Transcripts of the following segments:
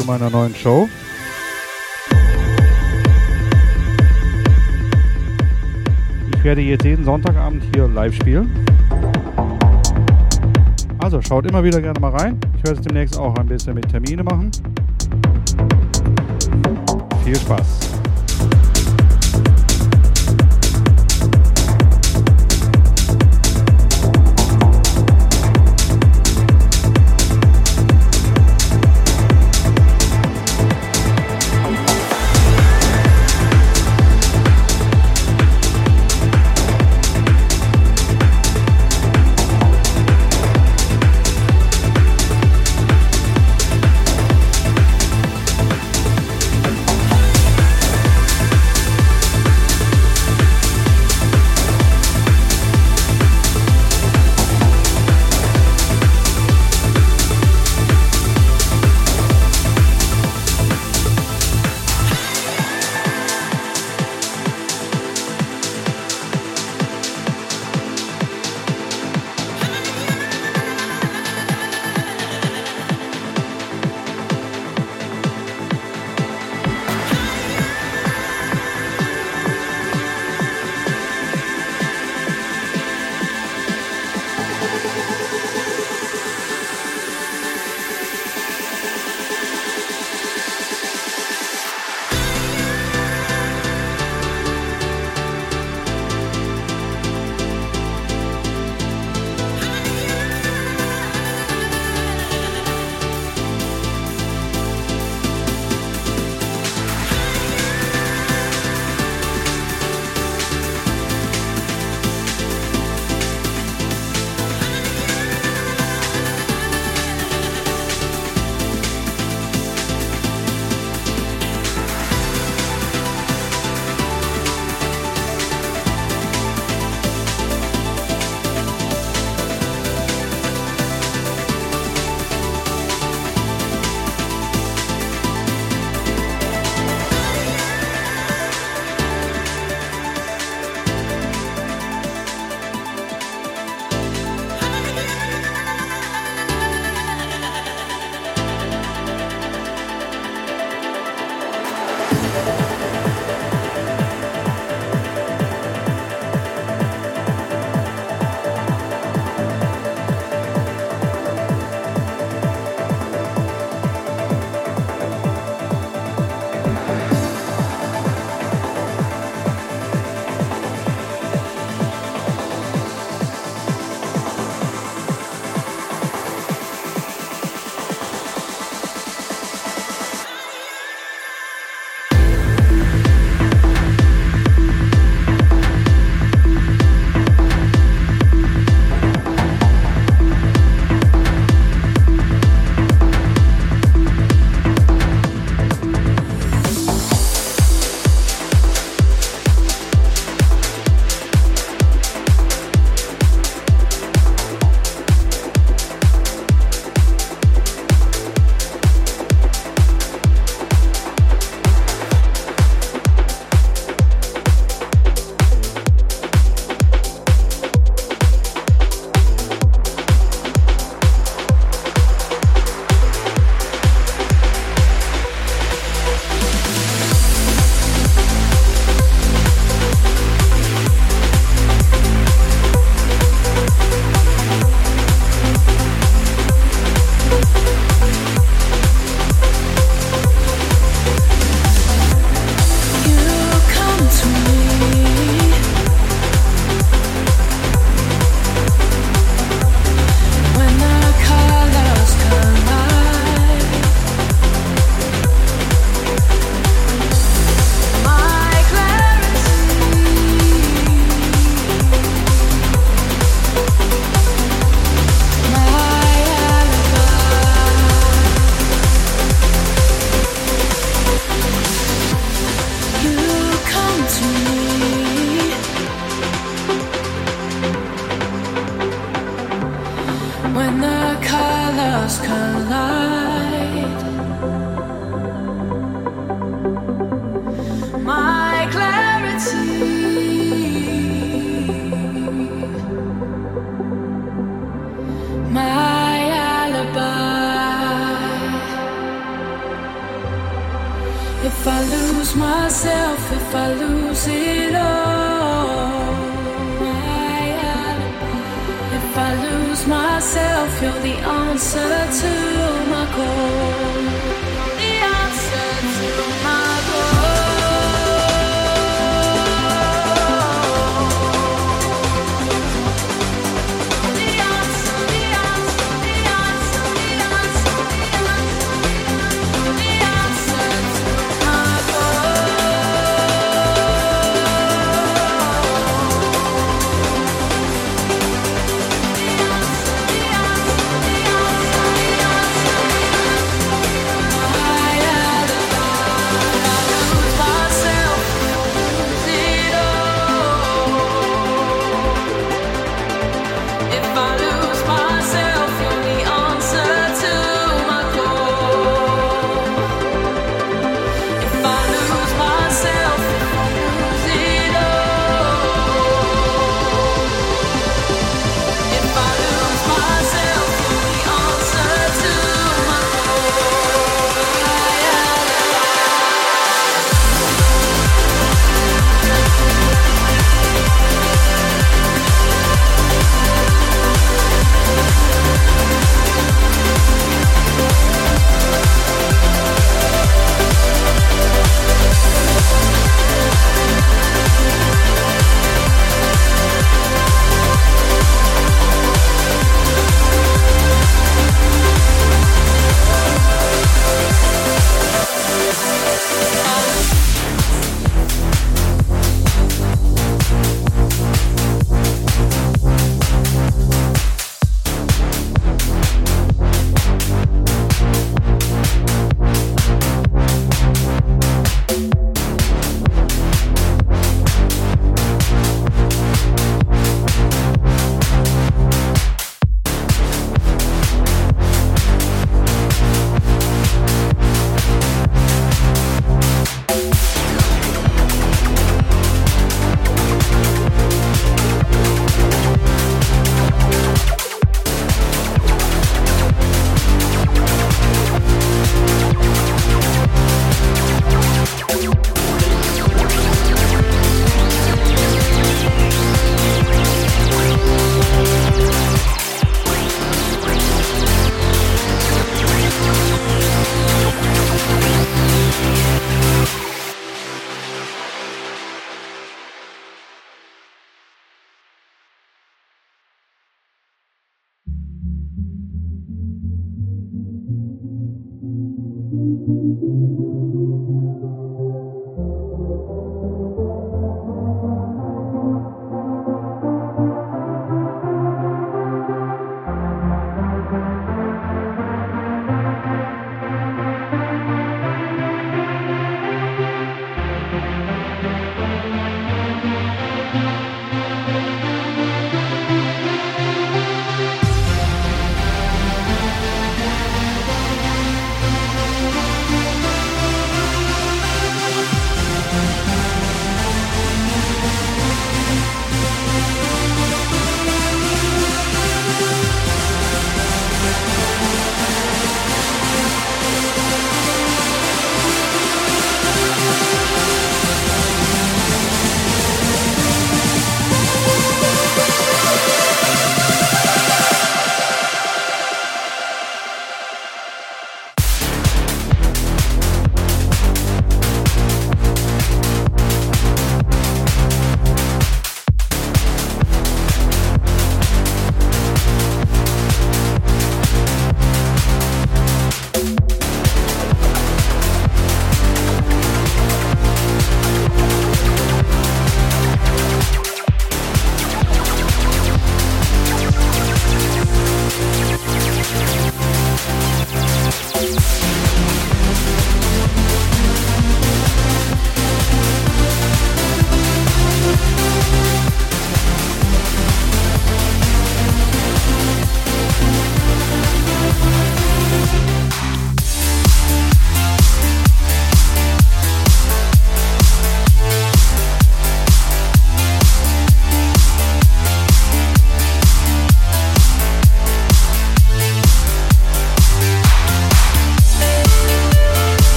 zu meiner neuen Show. Ich werde jetzt jeden Sonntagabend hier live spielen. Also schaut immer wieder gerne mal rein. Ich werde es demnächst auch ein bisschen mit Termine machen. Viel Spaß.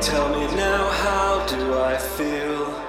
Tell me now, how do I feel?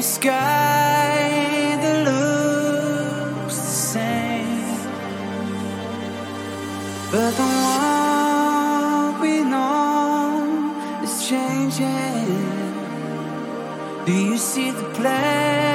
the sky that looks the same, but the one we know is changing. Do you see the plan?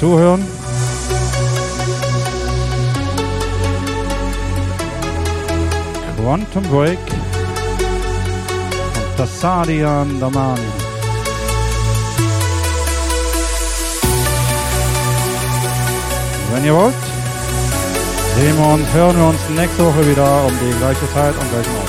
Zuhören. Quantum Break und Tassadian Damani. Wenn ihr wollt, sehen wir uns, hören wir uns nächste Woche wieder um die gleiche Zeit und gleichen Ort.